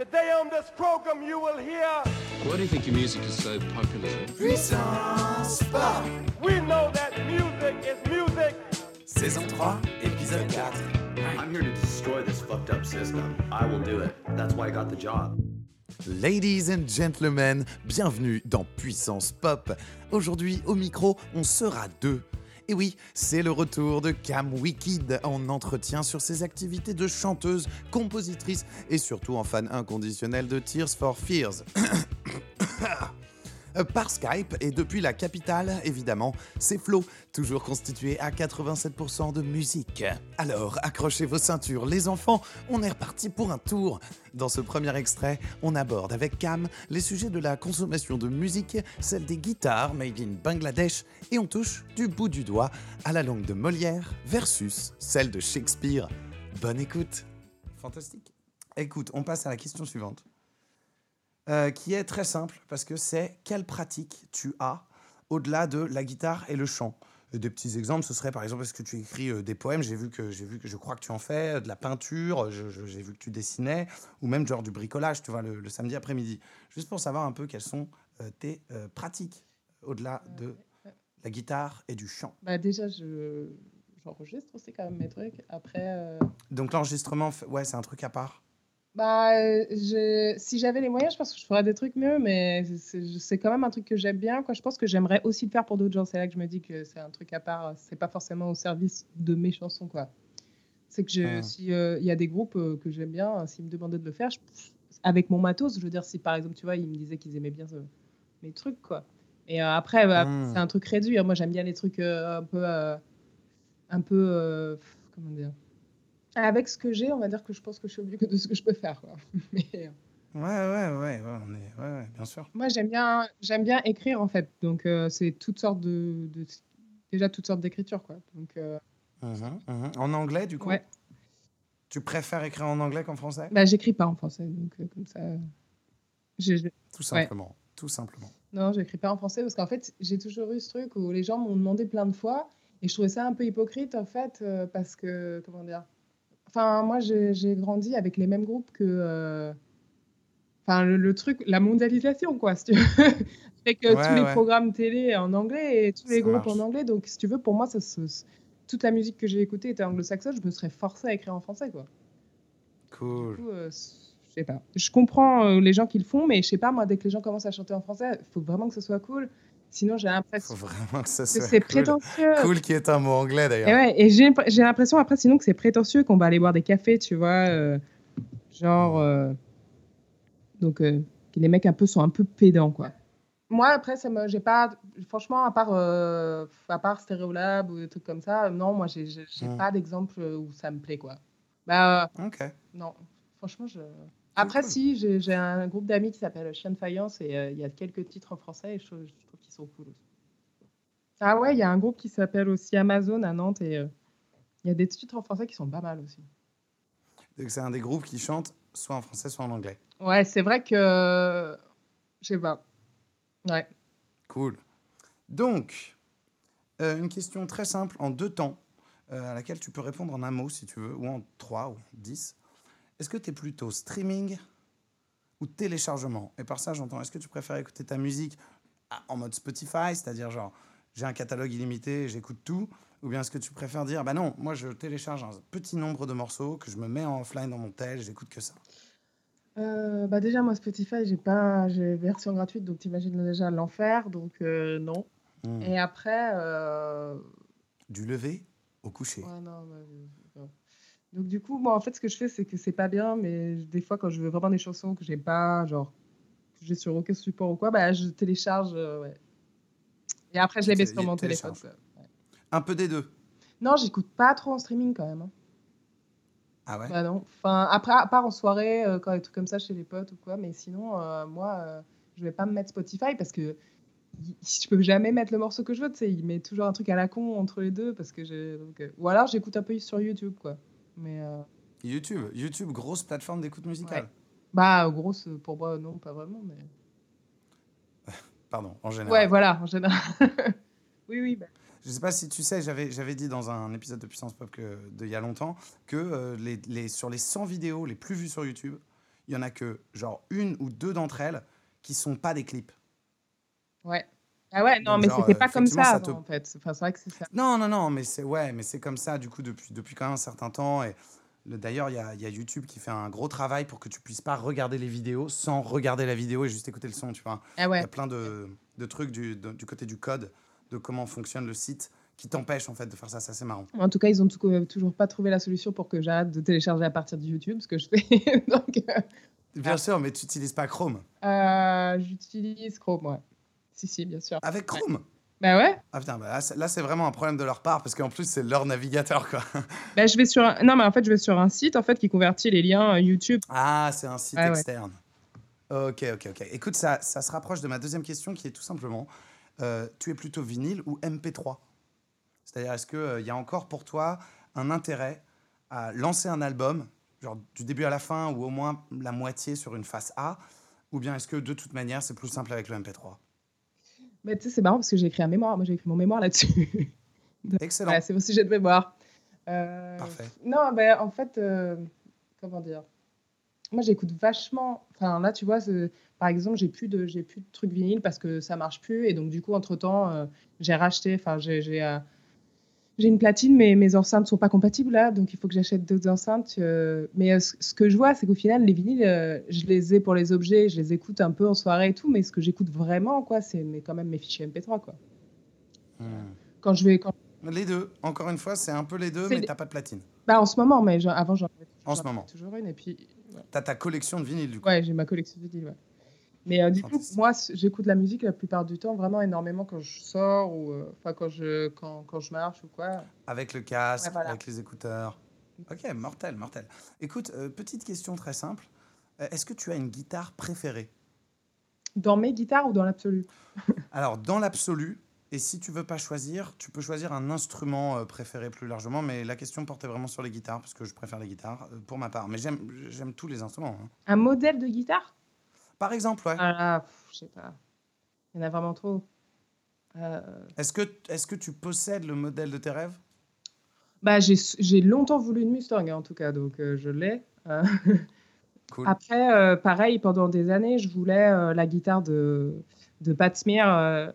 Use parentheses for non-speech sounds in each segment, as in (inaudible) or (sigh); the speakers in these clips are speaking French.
Today on this program you will hear Why do you think your music is so popular? Puissance Pop we know that music is music. Saison 3, épisode 4 I'm here to destroy this fucked up system. I will do it. That's why I got the job. Ladies and gentlemen, bienvenue dans Puissance Pop. Aujourd'hui, au micro, on sera deux. Et oui, c'est le retour de Cam Wicked en entretien sur ses activités de chanteuse, compositrice et surtout en fan inconditionnel de Tears for Fears. (coughs) Euh, par Skype et depuis la capitale, évidemment, c'est Flo, toujours constitué à 87% de musique. Alors, accrochez vos ceintures, les enfants, on est reparti pour un tour. Dans ce premier extrait, on aborde avec Cam les sujets de la consommation de musique, celle des guitares made in Bangladesh, et on touche du bout du doigt à la langue de Molière versus celle de Shakespeare. Bonne écoute. Fantastique. Écoute, on passe à la question suivante. Euh, qui est très simple parce que c'est quelle pratique tu as au-delà de la guitare et le chant. Et des petits exemples, ce serait par exemple est-ce que tu écris euh, des poèmes? J'ai vu que j'ai vu que je crois que tu en fais, euh, de la peinture. J'ai vu que tu dessinais ou même genre du bricolage, tu vois, le, le samedi après-midi. Juste pour savoir un peu quelles sont tes pratiques au-delà de la guitare et du chant. Bah déjà, je j'enregistre aussi quand même mes trucs. Après, Donc l'enregistrement, ouais, c'est un truc à part. Bah, je- si j'avais les moyens, je pense que je ferais des trucs mieux, mais c'est quand même un truc que j'aime bien. Quoi. Je pense que j'aimerais aussi le faire pour d'autres gens. C'est là que je me dis que c'est un truc à part. C'est pas forcément au service de mes chansons, quoi. C'est que je- Ah. si euh, il y a des groupes euh, que j'aime bien, s'ils me demandaient de le faire, je- avec mon matos, je veux dire, si par exemple, tu vois, ils me disaient qu'ils aimaient bien euh, mes trucs, quoi. Et euh, après, bah, Mm. c'est un truc réduit. Moi, j'aime bien les trucs un peu, un peu, comment dire? Avec ce que j'ai, on va dire que je pense que je suis au mieux de ce que je peux faire. Quoi. (laughs) Mais, euh, Ouais, ouais, ouais, ouais, on est, ouais, ouais, bien sûr. moi, j'aime bien, j'aime bien écrire en fait. Donc, euh, c'est toutes sortes de, de- déjà toutes sortes d'écritures, quoi. Donc, euh, Mhm, mhm. En anglais, du coup? Ouais. Tu préfères écrire en anglais qu'en français? Bah, j'écris pas en français, donc euh, comme ça. Tout simplement. Tout simplement. Non, j'écris pas en français parce qu'en fait, j'ai toujours eu ce truc où les gens m'ont demandé plein de fois et je trouvais ça un peu hypocrite en fait parce que, comment dire Enfin, moi, j'ai grandi avec les mêmes groupes que. euh, Enfin, le, le truc, la mondialisation, quoi, si tu veux. (laughs) que Ouais, tous les programmes télé en anglais et tous les groupes marche. en anglais. Donc, si tu veux, pour moi, ça, toute la musique que j'ai écoutée était anglo-saxonne, je me serais forcée à écrire en français, quoi. Cool. Du coup, euh, je sais pas. Je comprends euh, les gens qui le font, mais je sais pas, moi, dès que les gens commencent à chanter en français, il faut vraiment que ce soit cool. Sinon, j'ai l'impression vraiment que ça que c'est cool. prétentieux. Cool qui est un mot anglais Et, d'ailleurs. ouais, et j'ai j'ai l'impression après, sinon, que c'est prétentieux, qu'on va aller boire des cafés, tu vois. euh, genre. euh, donc, euh, que les mecs un peu sont un peu pédants, quoi. Moi, après, ça me, j'ai pas, franchement, à part, euh, à part Stereolab ou des trucs comme ça, non, moi, j'ai, j'ai j'ai Mm. pas d'exemple où ça me plaît, quoi. Bah, Ok. non, franchement, je. Après, cool. si, j'ai j'ai un groupe d'amis qui s'appelle Chien de Faïence et euh, il y a quelques titres en français et je, trouve- je trouve qu'ils sont cool aussi. Ah ouais, il y a un groupe qui s'appelle aussi Amazon à Nantes et euh, il y a des titres en français qui sont pas mal aussi. Donc c'est un des groupes qui chante soit en français, soit en anglais. Ouais, c'est vrai que. Je sais pas. Ouais. Cool. Donc, euh, une question très simple en deux temps, euh, à laquelle tu peux répondre en un mot si tu veux, ou en trois ou en dix. Est-ce que tu es plutôt streaming ou téléchargement? Et par ça, j'entends, est-ce que tu préfères écouter ta musique en mode Spotify, c'est-à-dire genre, j'ai un catalogue illimité, j'écoute tout Ou bien est-ce que tu préfères dire, bah non, moi je télécharge un petit nombre de morceaux que je me mets en offline dans mon tel, j'écoute que ça? Euh, bah déjà, moi, Spotify, j'ai pas. J'ai version gratuite, donc t'imagines déjà l'enfer, donc euh, non. Hmm. Et après. euh, Du lever au coucher. Ouais, non, bah, ouais. Donc du coup, moi en fait ce que je fais c'est que c'est pas bien, mais je- des fois quand je veux vraiment des chansons que j'ai pas, genre que j'ai sur aucun support ou quoi, bah je télécharge, euh, ouais. Et après je les mets sur mon téléphone. Ouais. Un peu des deux. Non, j'écoute pas trop en streaming quand même. hein. Ah ouais? Bah non. Enfin après, à part en soirée, euh, quand des trucs comme ça chez les potes ou quoi, mais sinon euh, moi euh, je vais pas me mettre Spotify parce que je peux jamais mettre le morceau que je veux, tu sais, il met toujours un truc à la con entre les deux parce que donc, euh, ou alors j'écoute un peu sur YouTube quoi. Mais euh, YouTube, YouTube, grosse plateforme d'écoute musicale. Ouais. Bah, grosse, pour moi, non, pas vraiment, mais... (laughs) Pardon, en général. Ouais, voilà, en général. (laughs) oui, oui. bah. Je sais pas si tu sais, j'avais, j'avais dit dans un épisode de Puissance Pop que, de il y a longtemps que euh, les, les- sur les 100 vidéos les plus vues sur YouTube, il y en a que genre une ou deux d'entre elles qui sont pas des clips. Ouais. Ah ouais, non, Donc, mais c'était euh, pas comme ça, te- en fait. Enfin, c'est vrai que c'est ça. Non, non, non, mais c'est ouais, mais c'est comme ça du coup depuis, depuis quand même un certain temps. Et le- d'ailleurs, il y a, y a YouTube qui fait un gros travail pour que tu puisses pas regarder les vidéos sans regarder la vidéo et juste écouter le son, tu vois. Ah Il y a plein de, de trucs du, de- du côté du code, de comment fonctionne le site, qui t'empêchent en fait de faire ça. Ça, c'est marrant. En tout cas, ils ont tout- toujours pas trouvé la solution pour que j'arrête de télécharger à partir de YouTube, ce que je fais. (laughs) Donc, euh, Bien sûr, mais tu n'utilises pas Chrome. euh, j'utilise Chrome, ouais. Si, si, bien sûr. Avec Chrome Bah ouais. Ah putain, bah là, c'est- vraiment un problème de leur part parce qu'en plus, c'est leur navigateur, quoi. (laughs) Bah, je vais sur un... Non, mais en fait, je vais sur un site en fait, qui convertit les liens euh, YouTube. Ah, c'est un site Ouais, ouais. externe. Ok, ok, ok. Écoute, ça, ça se rapproche de ma deuxième question qui est tout simplement euh, tu es plutôt vinyle ou MP3 C'est-à-dire, est-ce qu'il y a encore pour toi un intérêt à lancer un album, genre du début à la fin ou au moins la moitié sur une face A? Ou bien est-ce que de toute manière, c'est plus simple avec le MP3 Mais tu sais, c'est marrant parce que j'ai écrit un mémoire. Moi, j'ai écrit mon mémoire là-dessus. (laughs) Excellent. C'est mon sujet de mémoire. Euh, Parfait. Non, ben, en fait, euh, comment dire? Moi, j'écoute vachement. Enfin, là, tu vois, par exemple, j'ai plus de, j'ai plus de trucs vinyle parce que ça marche plus. Et donc, du coup, entre temps, euh, j'ai racheté. Enfin, j'ai, j'ai, une platine, mais mes enceintes sont pas compatibles là, donc il faut que j'achète d'autres enceintes. euh, mais euh, ce, que je vois, c'est qu'au final, les vinyles, euh, je les ai pour les objets, je les écoute un peu en soirée et tout, mais ce que j'écoute vraiment, quoi, c'est mais quand même mes fichiers MP3, quoi. Hmm. Quand je vais, quand... Les deux. Encore une fois, c'est un peu les deux, mais t'as pas de platine. bah, en ce moment, mais avant, j'en avais En ce j'en avais moment. toujours une, et puis T'as ta collection de vinyles, du coup. Ouais, j'ai ma collection de vinyles, ouais. Mais euh, du coup, moi, j'écoute la musique la plupart du temps vraiment énormément quand je sors ou euh, quand je quand, quand je marche ou quoi. Avec le casque, Ouais, voilà. avec les écouteurs. Ok, mortel, mortel. Écoute, euh, petite question très simple. Est-ce que tu as une guitare préférée? Dans mes guitares ou dans l'absolu? (laughs) Alors, dans l'absolu, et si tu veux pas choisir, tu peux choisir un instrument préféré plus largement, mais la question portait vraiment sur les guitares, parce que je préfère les guitares, pour ma part. Mais j'aime j'aime tous les instruments. hein. Un modèle de guitare? Par exemple, ouais. Ah je sais pas. Il y en a vraiment trop. Euh, Est-ce que, est que tu possèdes le modèle de tes rêves? Bah, j'ai longtemps voulu une Mustang hein, en tout cas, donc euh, je l'ai. Euh, (laughs) Cool. Après, pareil, pendant des années, je voulais la guitare de, de Pat Smear.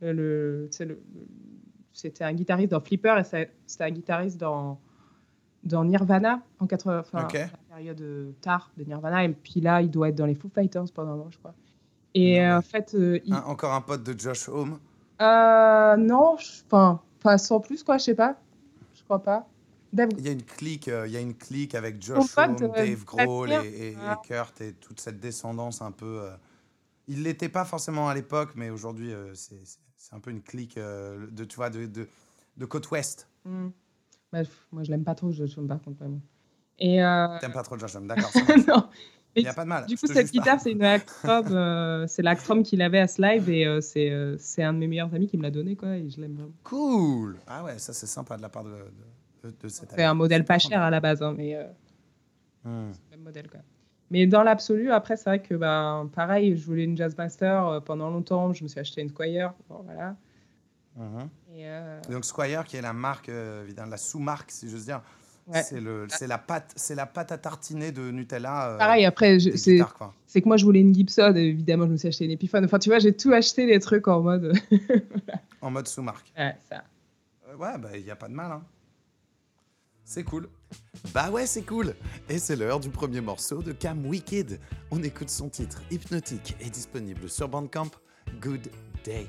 le, le- c'était un guitariste dans Flipper et c'est- c'était un guitariste dans, dans Nirvana en 80, enfin, Ok. la période euh, tard de Nirvana. Et puis là, il doit être dans les Foo Fighters pendant un moment, je crois. Et euh, en fait, euh, il- Un- encore un pote de Josh Home. euh, non, enfin, enfin, sans plus, quoi, je sais pas. Je crois pas. Dave, Il y a une clique, euh, il y a une clique avec Josh pote, euh, Dave Grohl et, et- et. Kurt et toute cette descendance un peu. il l'était pas forcément à l'époque, mais aujourd'hui c'est un peu une clique de tu vois de, de, de côte ouest. Hmm. Bah, pff, moi, je l'aime pas trop, je ne par contre, vraiment. Et euh, T'aimes pas trop Josh Homme, d'accord. (laughs) non. Il y a pas de mal. Du coup, te cette guitare, c'est une Actrom, euh, c'est l'Actrom qu'il avait à ce live et euh, c'est euh, c'est un de mes meilleurs amis qui me l'a donné, quoi, et je l'aime vraiment. Cool. Ah ouais, ça c'est sympa de la part de, de, de, cet C'est ami. un modèle pas cher à la base, hein, mais Hmm. c'est le même modèle, quoi. Mais dans l'absolu, après, c'est vrai que, ben, pareil, je voulais une Jazzmaster pendant longtemps, je me suis acheté une Squire, bon, voilà. Mhm. Et, euh, donc Squire, qui est la marque, euh, évidemment, la sous-marque, si j'ose dire, ouais. c'est le, c'est la pâte, c'est la pâte à tartiner de Nutella. euh, Pareil, après, c'est que moi, je voulais une Gibson, évidemment, je me suis acheté une Epiphone. Enfin, tu vois, j'ai tout acheté, les trucs en mode... (laughs) En mode sous-marque. ouais, ça. Euh, Ouais, bah, il n'y a pas de mal. Hein. C'est cool. Bah ouais, c'est cool. Et c'est l'heure du premier morceau de Cam Wicked. On écoute son titre Hypnotique et disponible sur Bandcamp. Good Day.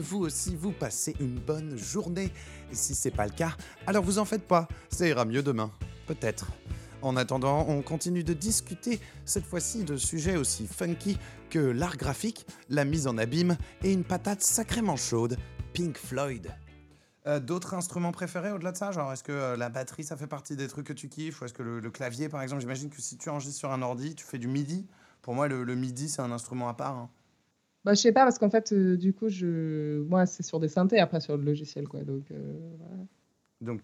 Vous aussi vous passez une bonne journée. Et si c'est pas le cas, alors vous en faites pas, ça ira mieux demain. Peut-être. En attendant, on continue de discuter, cette fois-ci de sujets aussi funky que l'art graphique, la mise en abîme et une patate sacrément chaude, Pink Floyd. Euh, D'autres instruments préférés au-delà de ça? Genre, est-ce que euh, la batterie, ça fait partie des trucs que tu kiffes? Ou est-ce que le, clavier, par exemple? J'imagine que si tu enregistres sur un ordi, tu fais du MIDI. Pour moi, le, le MIDI, c'est un instrument à part. hein. Bah, je sais pas, parce qu'en fait, euh, du coup, je... moi, c'est sur des synthés, après sur le logiciel, quoi. Donc, euh, voilà. Donc,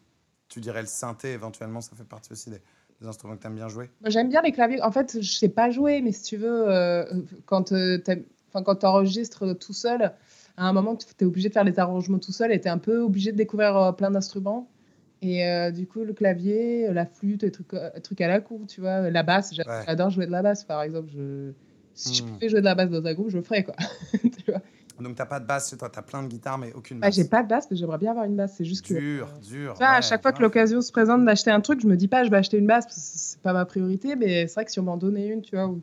tu dirais le synthé, éventuellement, ça fait partie aussi des, des instruments que tu aimes bien jouer? Moi, J'aime bien les claviers. En fait, je sais pas jouer, mais si tu veux, euh, quand euh, t'aimes- enfin, quand tu enregistres tout seul, à un moment, tu es obligé de faire les arrangements tout seul et tu es un peu obligé de découvrir plein d'instruments. Et euh, du coup, le clavier, la flûte, les trucs, trucs à la cour, tu vois, la basse, Ouais. j'adore jouer de la basse, par exemple. Je... Si je Hmm. pouvais jouer de la basse dans un groupe, je le ferais, quoi. (laughs) Tu vois. Donc, t'as pas de basse chez toi, t'as plein de guitares, mais aucune Bah, basse. j'ai pas de basse, mais j'aimerais bien avoir une basse. C'est juste que. Dur, dur. À ouais, chaque fois que l'occasion se présente d'acheter un truc, je me dis pas je vais acheter une basse parce que c'est pas ma priorité, mais c'est vrai que si on m'en donnait une, tu vois, ou-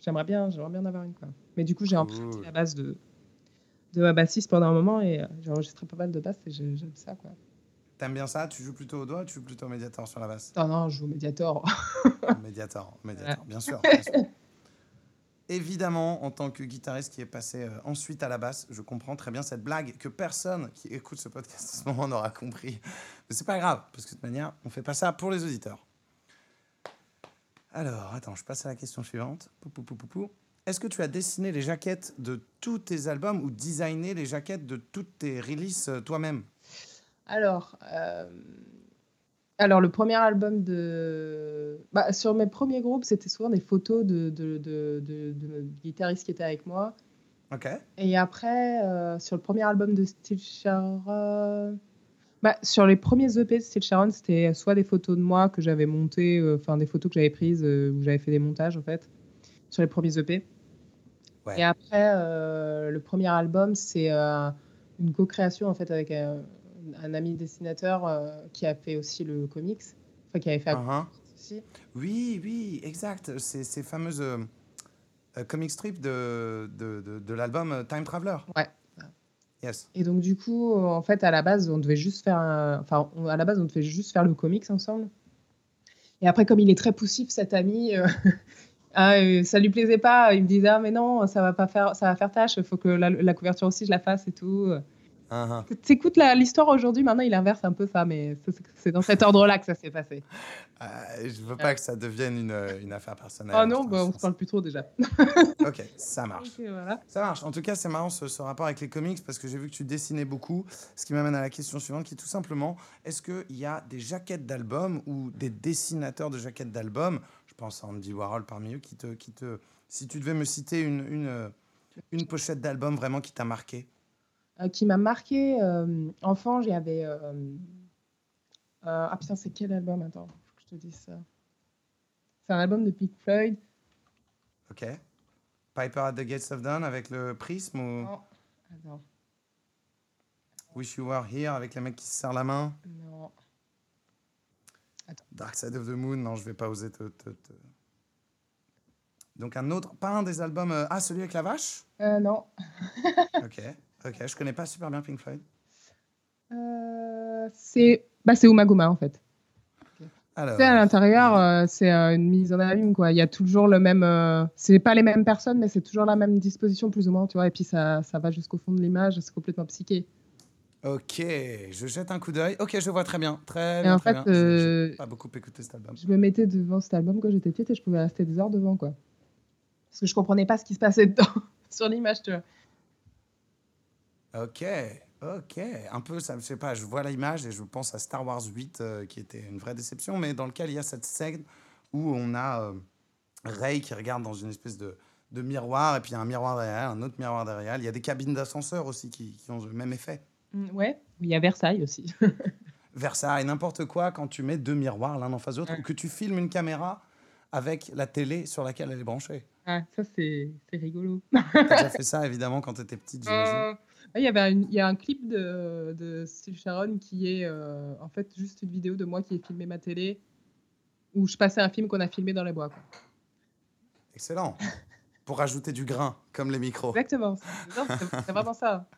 j'aimerais bien, j'aimerais bien en avoir une quoi. Mais du coup, j'ai emprunté Cool. la base de de ma bassiste pendant un moment et euh, j'ai enregistré pas mal de basses et j'ai- j'aime ça quoi. T'aimes bien ça? Tu joues plutôt au doigt ou tu joues plutôt au médiator sur la basse? Non non, je joue au Mediator. Médiator, médiator, (laughs) bien sûr. bien sûr. Évidemment, en tant que guitariste qui est passé euh, ensuite à la basse, je comprends très bien cette blague que personne qui écoute ce podcast en ce moment n'aura compris. Mais c'est pas grave, parce que de toute manière, on fait pas ça pour les auditeurs. Alors, attends, je passe à la question suivante. Est-ce que tu as dessiné les jaquettes de tous tes albums ou designé les jaquettes de toutes tes releases euh, toi-même? Alors, euh, alors le premier album de, bah, sur mes premiers groupes, c'était souvent des photos de de, de, de- de guitaristes qui étaient avec moi. Ok. Et après, euh, sur le premier album de Steve Sharon, bah, sur les premiers EP de Steve Sharon, c'était soit des photos de moi que j'avais montées, euh, enfin des photos que j'avais prises euh, où j'avais fait des montages en fait, sur les premiers EP. Ouais. Et après, le premier album, c'est une co-création en fait avec un, ami dessinateur euh, qui a fait aussi le comics, enfin qui avait fait Uh-huh. aussi. Oui, oui, exact. C'est ces fameuses euh, euh, comic strips de, de, de, de l'album euh, Time Traveler. Ouais. Yes. Et donc, du coup, en fait, à la base, on devait juste faire un... Enfin, on- à la base, on devait juste faire le comics ensemble. Et après, comme il est très poussif, cet ami, euh, (laughs) ah, euh, ça lui plaisait pas. Il me disait, ah, mais non, ça va pas faire, ça va faire tâche. Il faut que la, la couverture aussi, je la fasse et tout. Uh-huh. T'écoutes la- l'histoire aujourd'hui, maintenant, il inverse un peu ça, mais c'est- dans cet ordre-là que ça s'est passé. Euh, je veux pas que ça devienne une, euh, une affaire personnelle. Oh non, bah, on se parle plus trop déjà. (laughs) Ok, ça marche. Voilà. Ça marche. En tout cas, c'est marrant ce, ce rapport avec les comics parce que j'ai vu que tu dessinais beaucoup. Ce qui m'amène à la question suivante qui est tout simplement est-ce qu'il y a des jaquettes d'albums ou des dessinateurs de jaquettes d'albums? Je pense à Andy Warhol parmi eux qui te. Qui te si tu devais me citer une, une, euh, une pochette d'album vraiment qui t'a marqué. Euh, qui m'a marqué euh, enfant. J'avais. Euh, ah putain, c'est quel album? Attends, faut que je te dise ça. C'est un album de Pink Floyd. Ok. Piper at the Gates of Dawn avec le prisme ou? Non. Attends. Wish You Were Here avec les mecs qui se serrent la main Non. Dark Side of the Moon, non, je vais pas oser te. te- te- Donc un autre, pas un des albums. euh, Ah, celui avec la vache? Euh, non. Ok, (laughs) ok, je connais pas super bien Pink Floyd. Euh, c'est bah, Umaguma en fait. Alors, Tu sais, à l'intérieur, euh, c'est euh, une mise en abîme, quoi. Il y a toujours le même. euh, c'est pas les mêmes personnes, mais c'est toujours la même disposition, plus ou moins, tu vois. Et puis ça, ça va jusqu'au fond de l'image, c'est complètement psyché. ok, je jette un coup d'œil. Ok, je vois très bien, très Et bien. en très fait, bien. Euh, pas beaucoup écouté cet album. Je me mettais devant cet album quand j'étais petite et je pouvais rester des heures devant, quoi. Parce que je comprenais pas ce qui se passait dedans, (laughs) sur l'image, tu vois. Ok, ok. Un peu, ça, je sais pas, je vois l'image et je pense à Star Wars 8, euh, qui était une vraie déception, mais dans lequel il y a cette scène où on a euh, Rey qui regarde dans une espèce de, de miroir, et puis il y a un miroir derrière, un autre miroir derrière. Il y a des cabines d'ascenseur aussi qui, qui ont le même effet. Mm, Ouais. Il y a Versailles aussi. (laughs) Versailles, n'importe quoi, quand tu mets deux miroirs l'un en face de l'autre, Ouais. ou que tu filmes une caméra avec la télé sur laquelle elle est branchée. Ah, ça, c'est rigolo. T'as déjà fait ça, évidemment, quand tu étais petite, (laughs) j'imagine. Euh, ouais, Il y avait une- il y a un clip de, de Steve Sharon qui est euh, en fait juste une vidéo de moi qui ai filmé ma télé où je passais un film qu'on a filmé dans les bois. quoi. Excellent. (laughs) Pour ajouter du grain, comme les micros. Exactement. C'est (laughs) vraiment ça.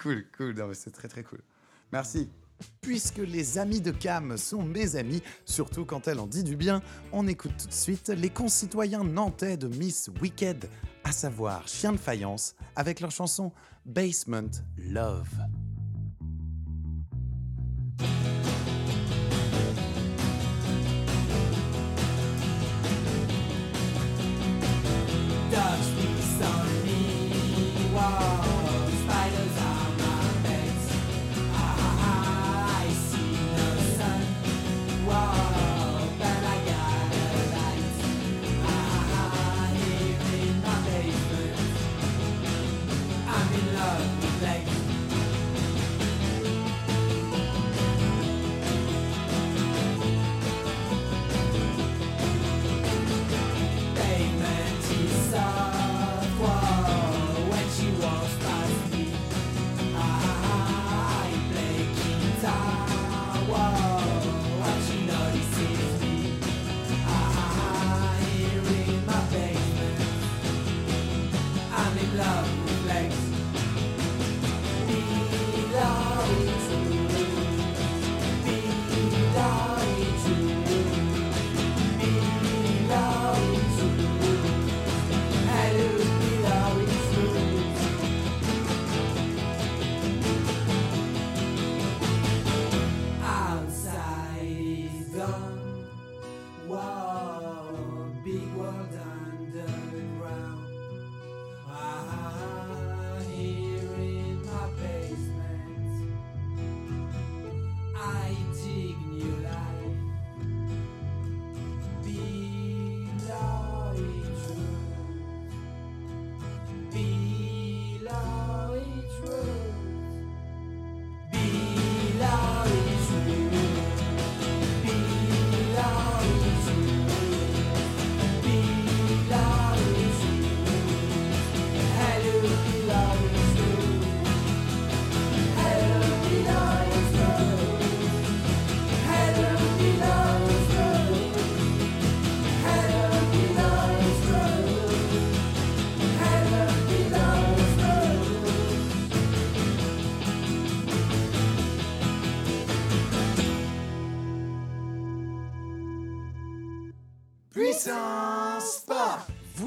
Cool, cool. C'est très, très cool. Merci. Puisque les amis de Cam sont mes amis, surtout quand elle en dit du bien, on écoute tout de suite les concitoyens nantais de Miss Wicked, à savoir Chien de Faïence, avec leur chanson Basement Love.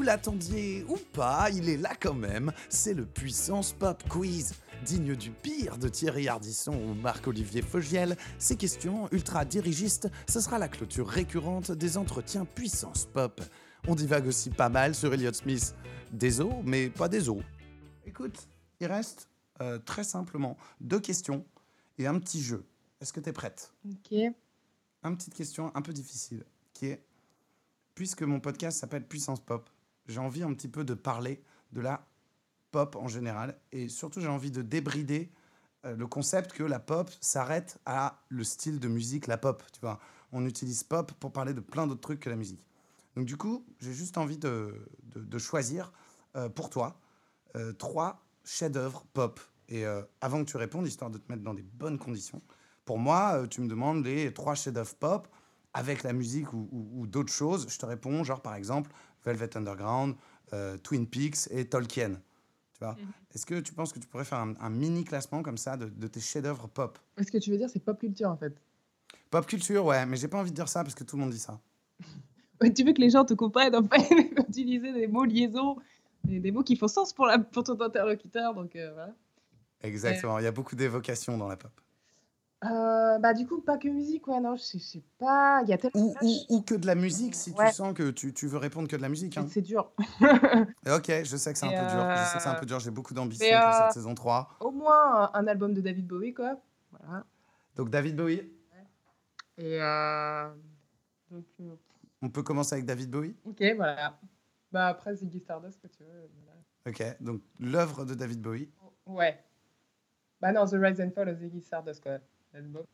L'attendiez ou pas, il est là quand même. C'est le Puissance Pop Quiz. Digne du pire de Thierry Ardisson ou Marc-Olivier Fogiel, ces questions ultra dirigistes, ce sera la clôture récurrente des entretiens Puissance Pop. On divague aussi pas mal sur Elliott Smith. Des os, mais pas des os. Écoute, il reste euh, très simplement deux questions et un petit jeu. Est-ce que tu es prête? Ok. une petite question un peu difficile, qui est, puisque mon podcast s'appelle Puissance Pop, j'ai envie un petit peu de parler de la pop en général. Et surtout, j'ai envie de débrider euh, le concept que la pop s'arrête à le style de musique, la pop. Tu vois, on utilise pop pour parler de plein d'autres trucs que la musique. Donc du coup, j'ai juste envie de, de- choisir euh, pour toi euh, trois chefs-d'œuvre pop. Et avant que tu répondes, histoire de te mettre dans des bonnes conditions, pour moi, tu me demandes les trois chefs-d'œuvre pop avec la musique ou- ou d'autres choses. Je te réponds, genre par exemple Velvet Underground, euh, Twin Peaks et Tolkien. Tu vois Est-ce que tu penses que tu pourrais faire un, un mini classement comme ça de, de tes chefs-d'œuvre pop? Ce que tu veux dire, c'est pop culture en fait. Pop culture, ouais, mais j'ai pas envie de dire ça parce que tout le monde dit ça. (laughs) Ouais, Tu veux que les gens te comprennent en fait, (laughs) utiliser des mots liaisons, des, des mots qui font sens pour, la, pour ton interlocuteur. Donc euh, voilà. Exactement, il y a beaucoup d'évocations dans la pop. Euh, bah du coup, pas que musique, ouais, non, je sais, je sais pas. Il y a tellement. Ou, ou, ou que de la musique si Ouais. tu sens que tu, tu veux répondre que de la musique. hein. C'est dur. (laughs) Ok, je sais que c'est un peu dur. Je sais que c'est un euh, peu dur. J'ai beaucoup d'ambition pour euh, cette saison 3. Au moins un, album de David Bowie, quoi. Voilà. Donc David Bowie. Et euh, donc, euh, On peut commencer avec David Bowie? ok, voilà. Bah après Ziggy Stardust, que tu veux. voilà. Ok, donc l'œuvre de David Bowie. Ouais. Bah non, The Rise and Fall of Ziggy Stardust, quoi.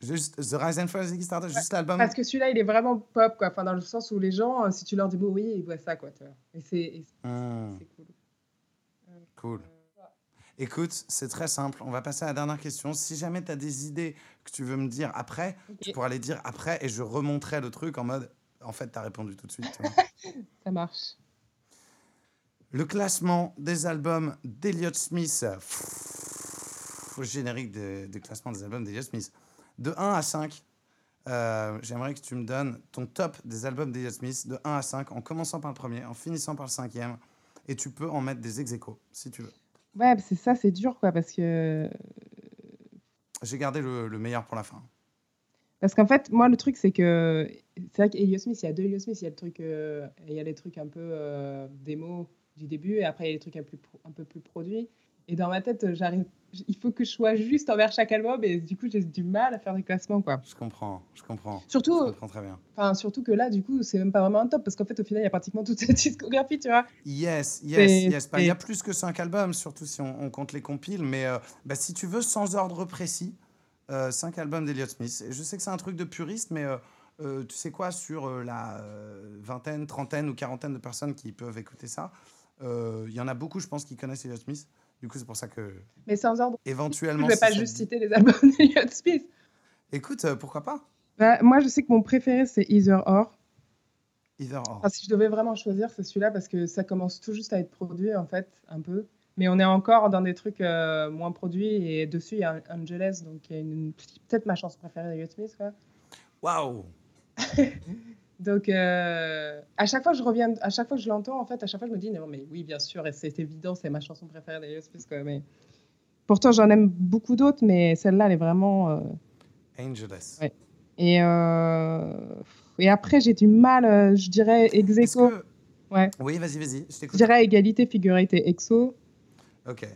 Juste The Rise and Fall of Ziggy Stardust, juste l'album? Parce que celui-là, il est vraiment pop, quoi. Enfin, dans le sens où les gens, euh, si tu leur dis Bowie, ils voient ça, quoi. Tu vois. Et c'est Hmm, c'est cool. cool. Écoute, c'est très simple. On va passer à la dernière question. Si jamais tu as des idées que tu veux me dire après, tu Ok, pourras les dire après et je remonterai le truc en mode en fait, tu as répondu tout de suite. tu (laughs) ça marche. Le classement des albums d'Eliott Smith. Pff, générique de, de classement des albums d'Eliott Smith. De 1 à 5, euh, j'aimerais que tu me donnes ton top des albums d'Eliott Smith de 1 à 5, en commençant par le premier, en finissant par le cinquième. Et tu peux en mettre des ex si tu veux. Ouais, c'est ça, c'est dur, quoi, parce que J'ai gardé le, le meilleur pour la fin. Parce qu'en fait, moi, le truc, c'est que c'est vrai qu'Elliot Smith, il y a deux Elliot Smith. Il y a le truc, euh, il y a les trucs un peu euh, démo du début, et après, il y a les trucs un, plus pro- un peu plus produits. Et dans ma tête, j'arrive, il faut que je sois juste envers chaque album, et du coup, j'ai du mal à faire des classements, quoi. Je comprends, je comprends. Je Surtout, comprends très bien. enfin, surtout que là, du coup, c'est même pas vraiment un top, parce qu'en fait, au final, il y a pratiquement toute cette (laughs) discographie, tu vois. Yes, yes, yes. Bah, Il y a plus que 5 albums, surtout si on, on compte les compiles. Mais euh, bah, si tu veux, sans ordre précis, 5 albums d'Eliott Smith. Et je sais que c'est un truc de puriste, mais euh, euh, tu sais quoi, sur euh, la euh, vingtaine, trentaine ou quarantaine de personnes qui peuvent écouter ça, euh, il y en a beaucoup, je pense, qui connaissent Eliott Smith. Du coup, c'est pour ça que, Mais sans ordre. Je éventuellement. vais si pas juste citer les albums d'Elliot Smith. Écoute, euh, pourquoi pas? Bah, moi, je sais que mon préféré, c'est Either Or. Either or. Enfin, si je devais vraiment choisir, c'est celui-là parce que ça commence tout juste à être produit, en fait, un peu. Mais on est encore dans des trucs euh, moins produits et dessus, il y a Angeles, donc il y a une, peut-être ma chanson préférée d'Elliot Smith. Waouh (laughs) Donc, euh, à chaque fois que je reviens, à chaque fois que je l'entends, en fait, à chaque fois, je me dis, non, mais oui, bien sûr, et c'est évident, c'est ma chanson préférée d'Elliot Smith. Quoi, mais... Pourtant, j'en aime beaucoup d'autres, mais celle-là, elle est vraiment. euh. Ouais. Et, euh, et après, j'ai du mal, euh, je dirais, ex aequo. que... Ouais. Oui, vas-y, vas-y, je Je t'écoute. dirais égalité, figurité, exo. Ok.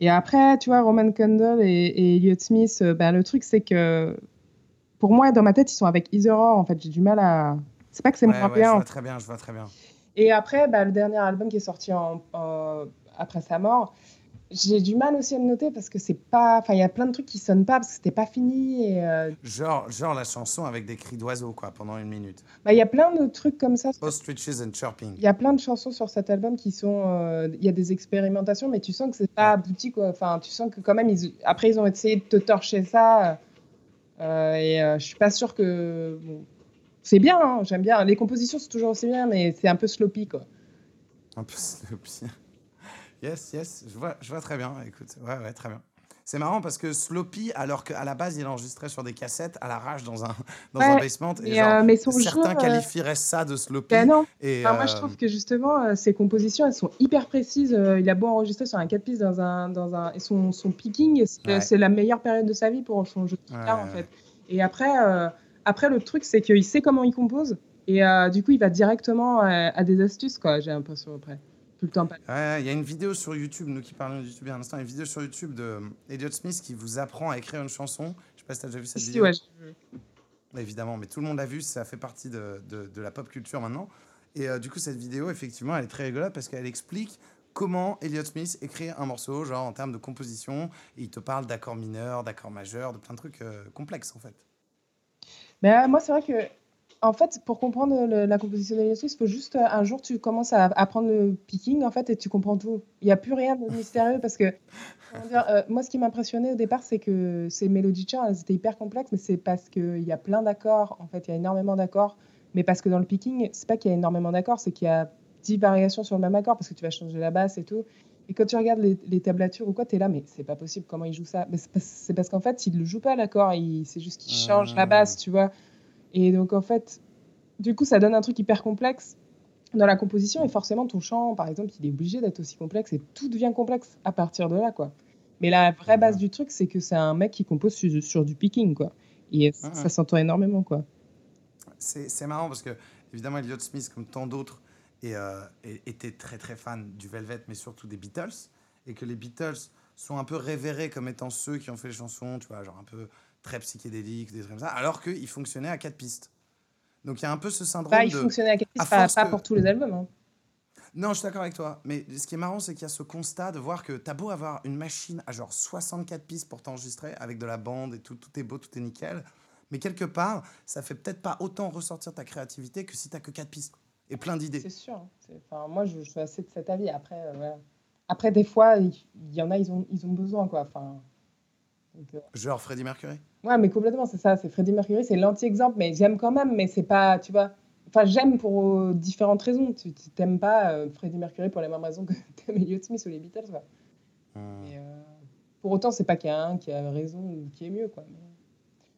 Et après, tu vois, Roman Condell et, et Elliot Smith, ben, le truc, c'est que pour moi, dans ma tête, ils sont avec Either Or. En fait, j'ai du mal à. C'est pas que c'est Ouais, moins ouais, je vois très bien, je vois très bien. Et après, bah, le dernier album qui est sorti en, en- après sa mort, j'ai du mal aussi à le noter parce que c'est pas. Enfin, il y a plein de trucs qui sonnent pas parce que c'était pas fini. Et euh, Genre, genre la chanson avec des cris d'oiseaux, quoi, pendant une minute. bah, il y a plein de trucs comme ça. Ostriches and chirping. Il y a plein de chansons sur cet album qui sont. euh, Il y a des expérimentations, mais tu sens que c'est pas abouti, quoi. Enfin, tu sens que quand même, ils, après, ils ont essayé de te torcher ça. Euh, et euh, je suis pas sûre que. c'est bien, hein, j'aime bien. Les compositions, c'est toujours aussi bien, mais c'est un peu sloppy, quoi. Un peu (laughs) sloppy. Yes, yes, je vois, je vois très bien. Écoute, ouais, ouais, très bien. C'est marrant parce que Sloppy, alors qu'à la base, il enregistrait sur des cassettes à l'arrache dans un, dans un basement. Et Mais, genre, euh, mais son certains jeu, euh, qualifieraient ça de Sloppy. ben non, et, Enfin, moi, je euh, trouve que justement, euh, ses compositions, elles sont hyper précises. Euh, il a beau enregistrer sur un 4 pistes dans un, dans un, et son, son picking, c'est Ouais. la meilleure période de sa vie pour son jeu de Ouais, guitare, en fait. Et après, euh, après, le truc, c'est qu'il sait comment il compose. Et euh, du coup, il va directement euh, à des astuces, quoi, j'ai l'impression, après. Tout le temps. Ouais, il y a une vidéo sur YouTube, nous qui parlons de YouTube il y a un instant, une vidéo sur YouTube de euh, Elliott Smith qui vous apprend à écrire une chanson. Je sais pas si tu as déjà vu cette Si, vidéo. ouais, Évidemment, mais tout le monde l'a vu, ça fait partie de, de- de la pop culture maintenant. Et euh, du coup, cette vidéo, effectivement, elle est très rigolote parce qu'elle explique comment Elliott Smith écrit un morceau, genre en termes de composition, et il te parle d'accords mineurs, d'accords majeurs, de plein de trucs euh, complexes en fait. Mais euh, moi, c'est vrai que, en fait, pour comprendre le- la composition de Smith, il faut juste euh, un jour tu commences à apprendre le picking, en fait, et tu comprends tout. Il n'y a plus rien de mystérieux parce que, (laughs) dire, euh, moi, ce qui m'impressionnait au départ, c'est que ces mélodies de chant, elles étaient hyper complexes, mais c'est parce qu'il y a plein d'accords, en fait, il y a énormément d'accords, mais parce que dans le picking, c'est pas qu'il y a énormément d'accords, c'est qu'il y a 10 variations sur le même accord parce que tu vas changer la basse et tout. Et quand tu regardes les, les tablatures ou quoi, tu es là, mais c'est pas possible, comment il joue ça? C'est parce, qu'en fait, il ne joue pas l'accord, c'est juste qu'il change la Ah. basse, tu vois? Et donc, en fait, du coup, ça donne un truc hyper complexe dans la composition. Et forcément, ton chant, par exemple, il est obligé d'être aussi complexe et tout devient complexe à partir de là, quoi. Mais la vraie base du truc, c'est que c'est un mec qui compose sur, sur du picking, quoi. Et Ah, ça s'entend énormément, quoi. C'est marrant parce que, évidemment, Elliott Smith, comme tant d'autres, euh, était très très fan du Velvet, mais surtout des Beatles, et que les Beatles sont un peu révérés comme étant ceux qui ont fait les chansons, tu vois, genre un peu très psychédéliques, des trucs comme ça, alors qu'ils fonctionnaient à quatre pistes. Donc il y a un peu ce syndrome Bah, il de... fonctionnait à quatre à pistes, pas, pas que- pour tous les albums. hein. Non, je suis d'accord avec toi. Mais ce qui est marrant, c'est qu'il y a ce constat de voir que t'as beau avoir une machine à genre 64 pistes pour t'enregistrer avec de la bande et tout, tout est beau, tout est nickel. Mais quelque part, ça fait peut-être pas autant ressortir ta créativité que si t'as que 4 pistes et plein d'idées. C'est sûr. hein. Enfin, moi, je, je suis assez de cet avis. Après, euh. Après des fois, il il y en a, ils ont, ils ont besoin, quoi. Enfin, donc, Genre Freddie Mercury? Ouais, mais complètement, c'est ça. C'est Freddie Mercury, c'est l'anti-exemple, mais j'aime quand même, mais c'est pas, tu vois. Enfin, j'aime pour euh, différentes raisons. Tu t'aimes pas euh, Freddie Mercury pour les mêmes raisons que (laughs) t'aimes Elliott Smith ou les Beatles, quoi. Et, euh, pour autant, c'est pas qu'il y a un qui a raison ou qui est mieux, quoi.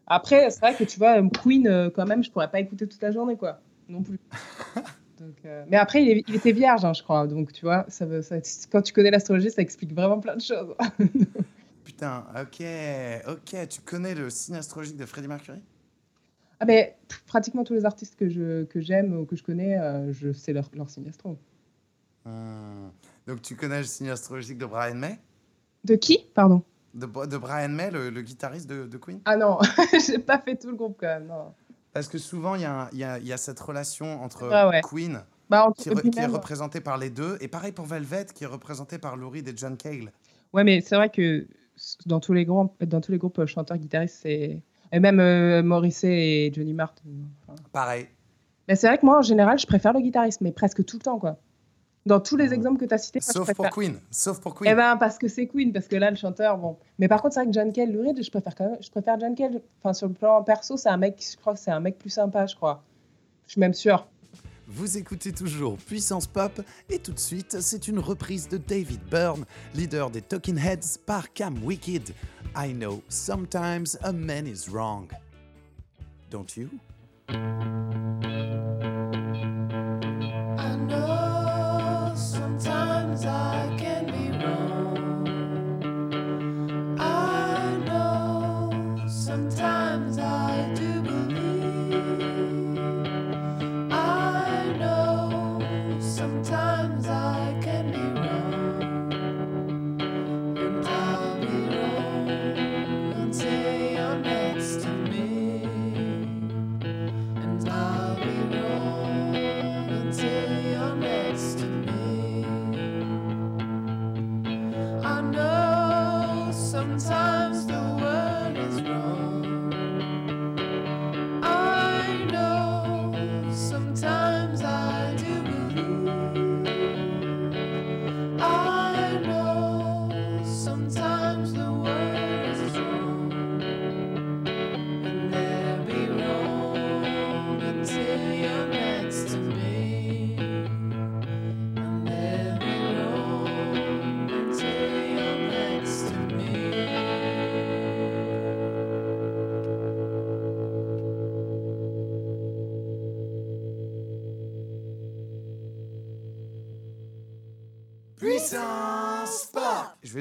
Après, c'est vrai que tu vois, Queen, quand même, je pourrais pas écouter toute la journée, quoi. Non plus. (laughs) Donc, euh, Mais après, il, est- il était vierge, hein, je crois. Donc, tu vois, ça veut, ça- quand tu connais l'astrologie, ça explique vraiment plein de choses. (laughs) Putain, ok, ok. Tu connais le signe astrologique de Freddie Mercury? Ah mais pff, pratiquement tous les artistes que je que j'aime ou que je connais, euh, je sais leur, leur signe astro. Hmm. Donc tu connais le signe astrologique de Brian May? De qui? Pardon. de, de Brian May, le, le guitariste de, de Queen? Ah non, (laughs) j'ai pas fait tout le groupe quand même. Non. Parce que souvent, il y, a un- il y a, il y a cette relation entre Ah ouais. Queen, Bah, en- qui, re- est représentée par les deux, et pareil pour Velvet, qui est représentée par Lou Reed et John Cale. Ouais, mais c'est vrai que dans tous les groupes, dans tous les groupes euh, chanteurs guitaristes, c'est et même euh, Morrissey et Johnny Martin. enfin. Pareil. Mais c'est vrai que moi en général, je préfère le guitariste, mais presque tout le temps quoi. Dans tous les exemples que tu as cités, moi, je Sauf pour. Queen. Sauf pour Queen. Eh ben parce que c'est Queen, parce que là le chanteur, bon. Mais par contre, c'est vrai que John Cale, Lou Reed, je préfère quand même, je préfère John Cale. Enfin sur le plan perso, c'est un mec, je crois que c'est un mec plus sympa, je crois. Je suis même sûre. Vous écoutez toujours Puissance Pop, et tout de suite, c'est une reprise de David Byrne, leader des Talking Heads par Cam Wicked. I know sometimes a man is wrong. Don't you?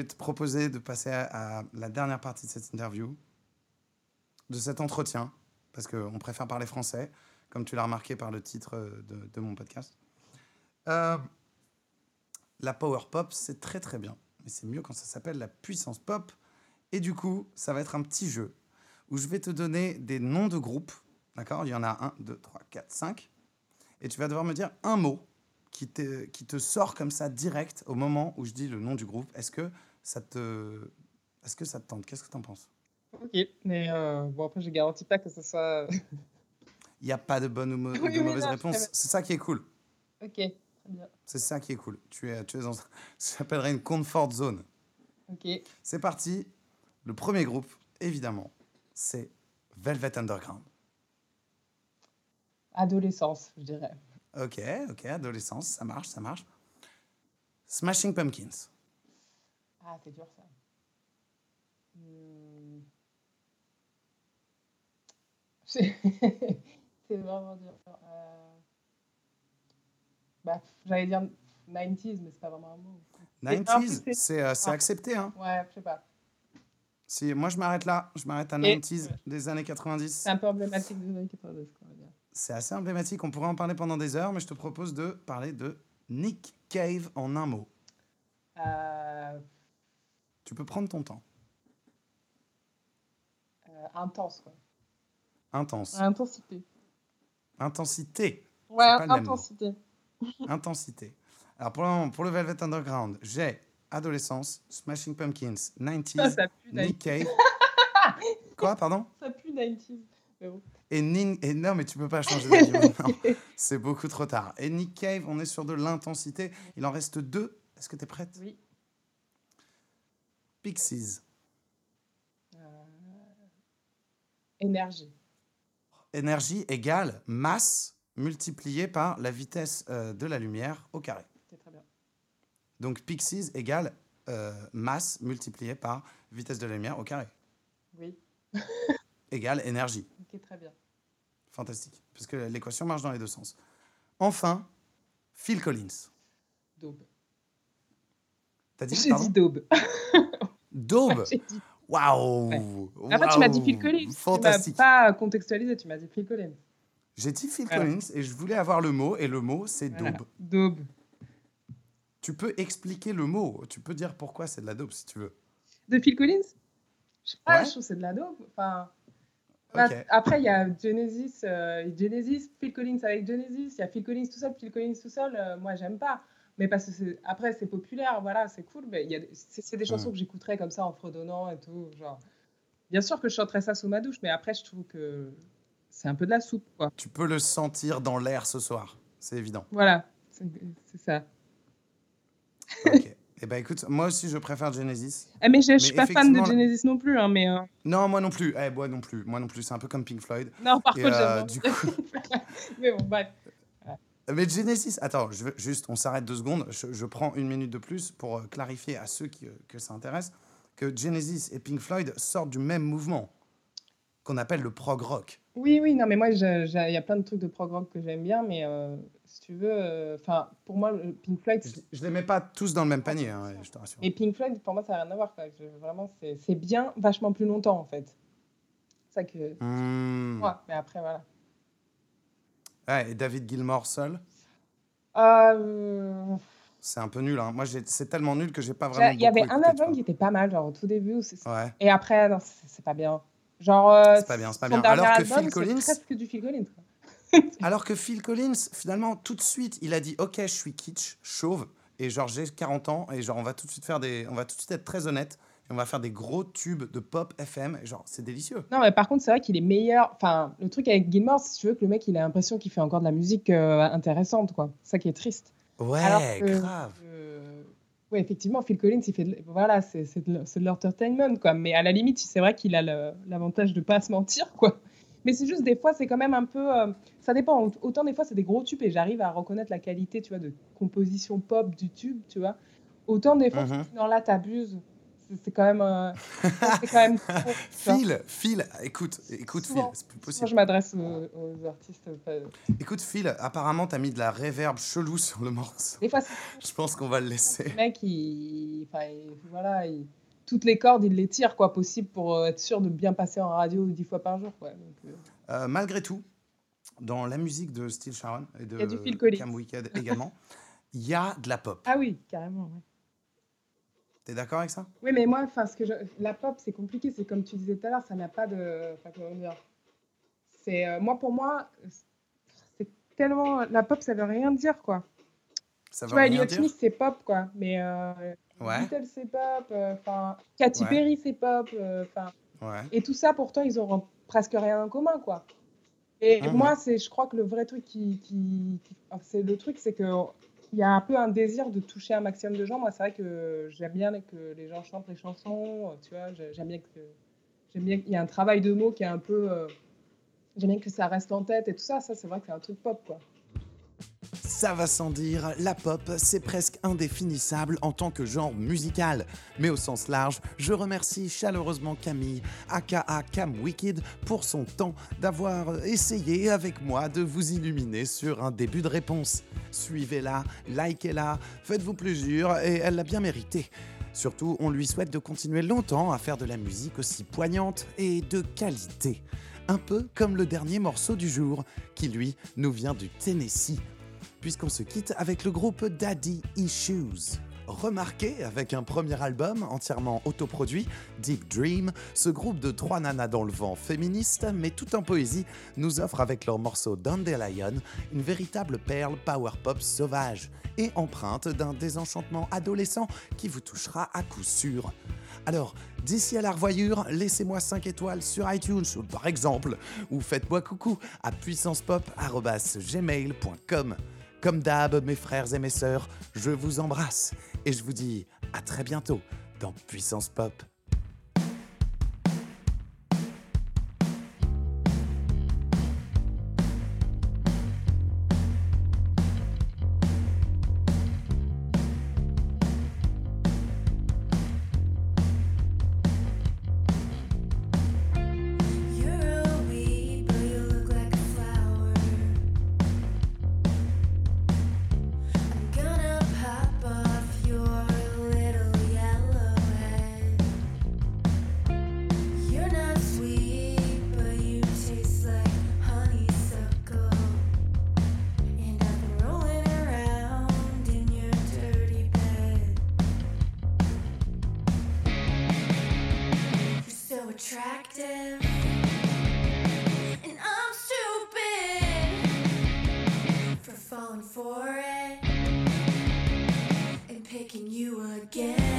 Vais te proposer de passer à, la dernière partie de cette interview, de cet entretien, parce qu'on préfère parler français, comme tu l'as remarqué par le titre euh, de, mon podcast. Euh, la power pop, c'est très très bien, mais c'est mieux quand ça s'appelle la puissance pop. Et du coup, ça va être un petit jeu où je vais te donner des noms de groupes, d'accord? Il y en a 1, 2, 3, 4, 5. Et tu vas devoir me dire un mot qui te sort comme ça direct au moment où je dis le nom du groupe. Est-ce que ça te, est-ce que ça te tente? Qu'est-ce que tu en penses? Ok, mais euh, bon, après, je garantis pas que ce soit. Il n'y a pas de bonne ou Oui, de oui, mauvaise non, réponse. C'est ça qui est cool. ok, très bien. C'est ça qui est cool. Tu es, tu es dans, (laughs) ça s'appellerait une comfort zone. Ok. C'est parti. Le premier groupe, évidemment, c'est Velvet Underground. Adolescence, je dirais. Ok, ok, adolescence, ça marche, ça marche. Smashing Pumpkins. Ah, c'est dur ça. Hmm. (laughs) C'est vraiment dur. Euh, Bah, j'allais dire 90s, mais c'est pas vraiment un mot. C'est un peu- 90s, c'est- euh, Ah. accepté. Hein. Ouais, je sais pas. Si, moi, je m'arrête là. Je m'arrête à Et- 90s des années 90. C'est un peu emblématique des années 90, quoi, on va dire. C'est assez emblématique. On pourrait en parler pendant des heures, mais je te propose de parler de Nick Cave en un mot. Euh, Tu peux prendre ton temps. euh, intense, quoi. Intense. Intensité. Intensité. Ouais, intensité. (laughs) Intensité. Alors, pour le, moment, pour le Velvet Underground, j'ai Adolescence, Smashing Pumpkins, Ça, 90s, ça pue 90s. Nick Cave. (laughs) Quoi, pardon? Ça pue 90s. Mais bon. et, Nin- et non, mais tu peux pas changer d'avis (laughs) maintenant. C'est beaucoup trop tard. Et Nick Cave, on est sur de l'intensité. Il en reste deux. Est-ce que tu es prête? Oui. Pixies. Euh, Énergie. Énergie égale masse multipliée par la vitesse euh, de la lumière au carré. C'est très bien. Donc Pixies égale euh, masse multipliée par vitesse de la lumière au carré. Oui. (laughs) Égale énergie. Ok, très bien. Fantastique. Parce que l'équation marche dans les deux sens. Enfin, Phil Collins. Daube. T'as dit J'ai dit daube. (laughs) Daube. (laughs) J'ai dit- Waouh. Après, tu m'as dit Waouh. Phil Collins. Tu Fantastique. pas contextualisé, tu m'as dit Phil Collins. J'ai dit Phil. Collins et je voulais avoir le mot et le mot c'est Voilà. daube. Daube. Tu peux expliquer le mot. Tu peux dire pourquoi c'est de la daube si tu veux. De Phil Collins? Je sais pas, Ouais. je trouve que c'est de la daube. Enfin, bah. Après, il y a Genesis, euh, Genesis, Phil Collins avec Genesis, il y a Phil Collins tout seul, Phil Collins tout seul. euh, moi, j'aime pas. Mais parce que après, c'est populaire, voilà, c'est cool. Mais il y c'est des chansons que j'écouterais comme ça en fredonnant et tout. Genre. Bien sûr que je chanterais ça sous ma douche, mais après, je trouve que c'est un peu de la soupe, quoi. Tu peux le sentir dans l'air ce soir. C'est évident. Voilà, c'est ça. Ok. (laughs) Eh ben écoute, moi aussi je préfère Genesis. Ah, mais je, je suis pas fan de Genesis non plus, hein, mais euh, Non, moi non plus. Eh, moi non plus. Moi non plus. C'est un peu comme Pink Floyd. non, par Et, contre, euh, du coup, (laughs) mais bon, bref. Mais Genesis. Attends, je veux juste, on s'arrête deux secondes. Je, je prends une minute de plus pour euh, clarifier à ceux qui, euh, que ça intéresse que Genesis et Pink Floyd sortent du même mouvement qu'on appelle le prog rock. Oui, oui, non, mais moi, il y a plein de trucs de prog rock que j'aime bien, mais euh, si tu veux, enfin, pour moi, Pink Floyd, Je, je les mets pas tous dans le même panier, hein, je te rassure. mais Pink Floyd, pour moi, ça n'a rien à voir. quoi. Je- vraiment, c'est bien vachement plus longtemps, en fait. C'est ça que. Moi, mais après, voilà. Ouais, et David Gilmour seul, Euh, c'est un peu nul. hein. Moi, c'est tellement nul que j'ai pas vraiment. Il y avait un album qui était pas mal, genre au tout début. Ouais. Et après, non, c'est pas bien. Genre. euh, C'est pas bien, c'est pas bien. Alors que album, Phil Collins- presque du Phil Collins. quoi. (laughs) Alors que Phil Collins, finalement, tout de suite, il a dit Ok, je suis kitsch, chauve, et genre j'ai 40 ans, et genre on va tout de suite faire des. On va tout de suite être très honnête, et on va faire des gros tubes de pop FM, genre c'est délicieux. Non, mais par contre, c'est vrai qu'il est meilleur. Enfin, le truc avec Gilmore, c'est si tu veux que le mec, il a l'impression qu'il fait encore de la musique euh, intéressante, quoi. Ça qui est triste. Ouais, que- grave. Euh, Oui, effectivement, Phil Collins, il fait de... voilà, c'est de, de l'entertainment, quoi. Mais à la limite, c'est vrai qu'il a l'avantage de pas se mentir, quoi. Mais c'est juste des fois, c'est quand même un peu, euh, ça dépend. Autant des fois, c'est des gros tubes et j'arrive à reconnaître la qualité, tu vois, de composition pop du tube, tu vois. Autant des fois, Mhm. non là, t'abuses. C'est- quand même, euh, (laughs) c'est quand même. Phil, Phil, écoute, écoute Phil, c'est plus possible. je m'adresse aux, aux artistes. euh, Écoute Phil, apparemment t'as mis de la réverb chelou (laughs) sur le morceau. Des fois, Je pense qu'on va le laisser. le mec, il, enfin, il- voilà, il- toutes les cordes, il les tire, quoi, possible pour euh, être sûr de bien passer en radio dix fois par jour, quoi. Donc, euh, malgré tout, dans la musique de Steel Sharon et de. Cam Wicked également, il y a de la pop. Ah oui, carrément. ouais. T'es d'accord avec ça? Oui, mais moi, enfin, ce que je... la pop, c'est compliqué. C'est comme tu disais tout à l'heure, ça n'a pas de. Enfin, comment dire C'est euh, moi pour moi, c'est tellement la pop, ça veut rien dire quoi. Ça Tu vois, rien dire? Smith, c'est pop, quoi. Mais euh, Ouais, Beatles, c'est pop. euh, Enfin, Katy Ouais. Perry, c'est pop. euh, Enfin, ouais. et tout ça, pourtant, ils auront presque rien en commun, quoi. Et Mhm. moi, c'est, je crois que le vrai truc qui, qui, qui- c'est le truc, c'est que il y a un peu un désir de toucher un maximum de gens. Moi, c'est vrai que j'aime bien que les gens chantent les chansons. Tu vois, j'ai- j'aime bien que j'aime bien qu'il y a un travail de mots qui est un peu. euh, j'aime bien que ça reste en tête et tout ça. Ça, c'est vrai que c'est un truc pop, quoi. Ça va sans dire, la pop, c'est presque indéfinissable en tant que genre musical. Mais au sens large, je remercie chaleureusement Camille, aka Cam Wicked, pour son temps d'avoir essayé avec moi de vous illuminer sur un début de réponse. Suivez-la, likez-la, faites-vous plaisir et elle l'a bien mérité. Surtout, on lui souhaite de continuer longtemps à faire de la musique aussi poignante et de qualité. Un peu comme le dernier morceau du jour, qui lui nous vient du Tennessee puisqu'on se quitte avec le groupe Daddy Issues. Remarqué avec un premier album entièrement autoproduit, Deep Dream, ce groupe de trois nanas dans le vent féministe, mais tout en poésie, nous offre avec leur morceau Dandelion une véritable perle power pop sauvage et empreinte d'un désenchantement adolescent qui vous touchera à coup sûr. Alors, d'ici à la revoyure, laissez-moi 5 étoiles sur iTunes, par exemple, ou faites-moi coucou à puissancepop.gmail.com. Comme d'hab, mes frères et mes sœurs, je vous embrasse et je vous dis à très bientôt dans Puissance Pop. Attractive. And I'm stupid for falling for it and picking you again.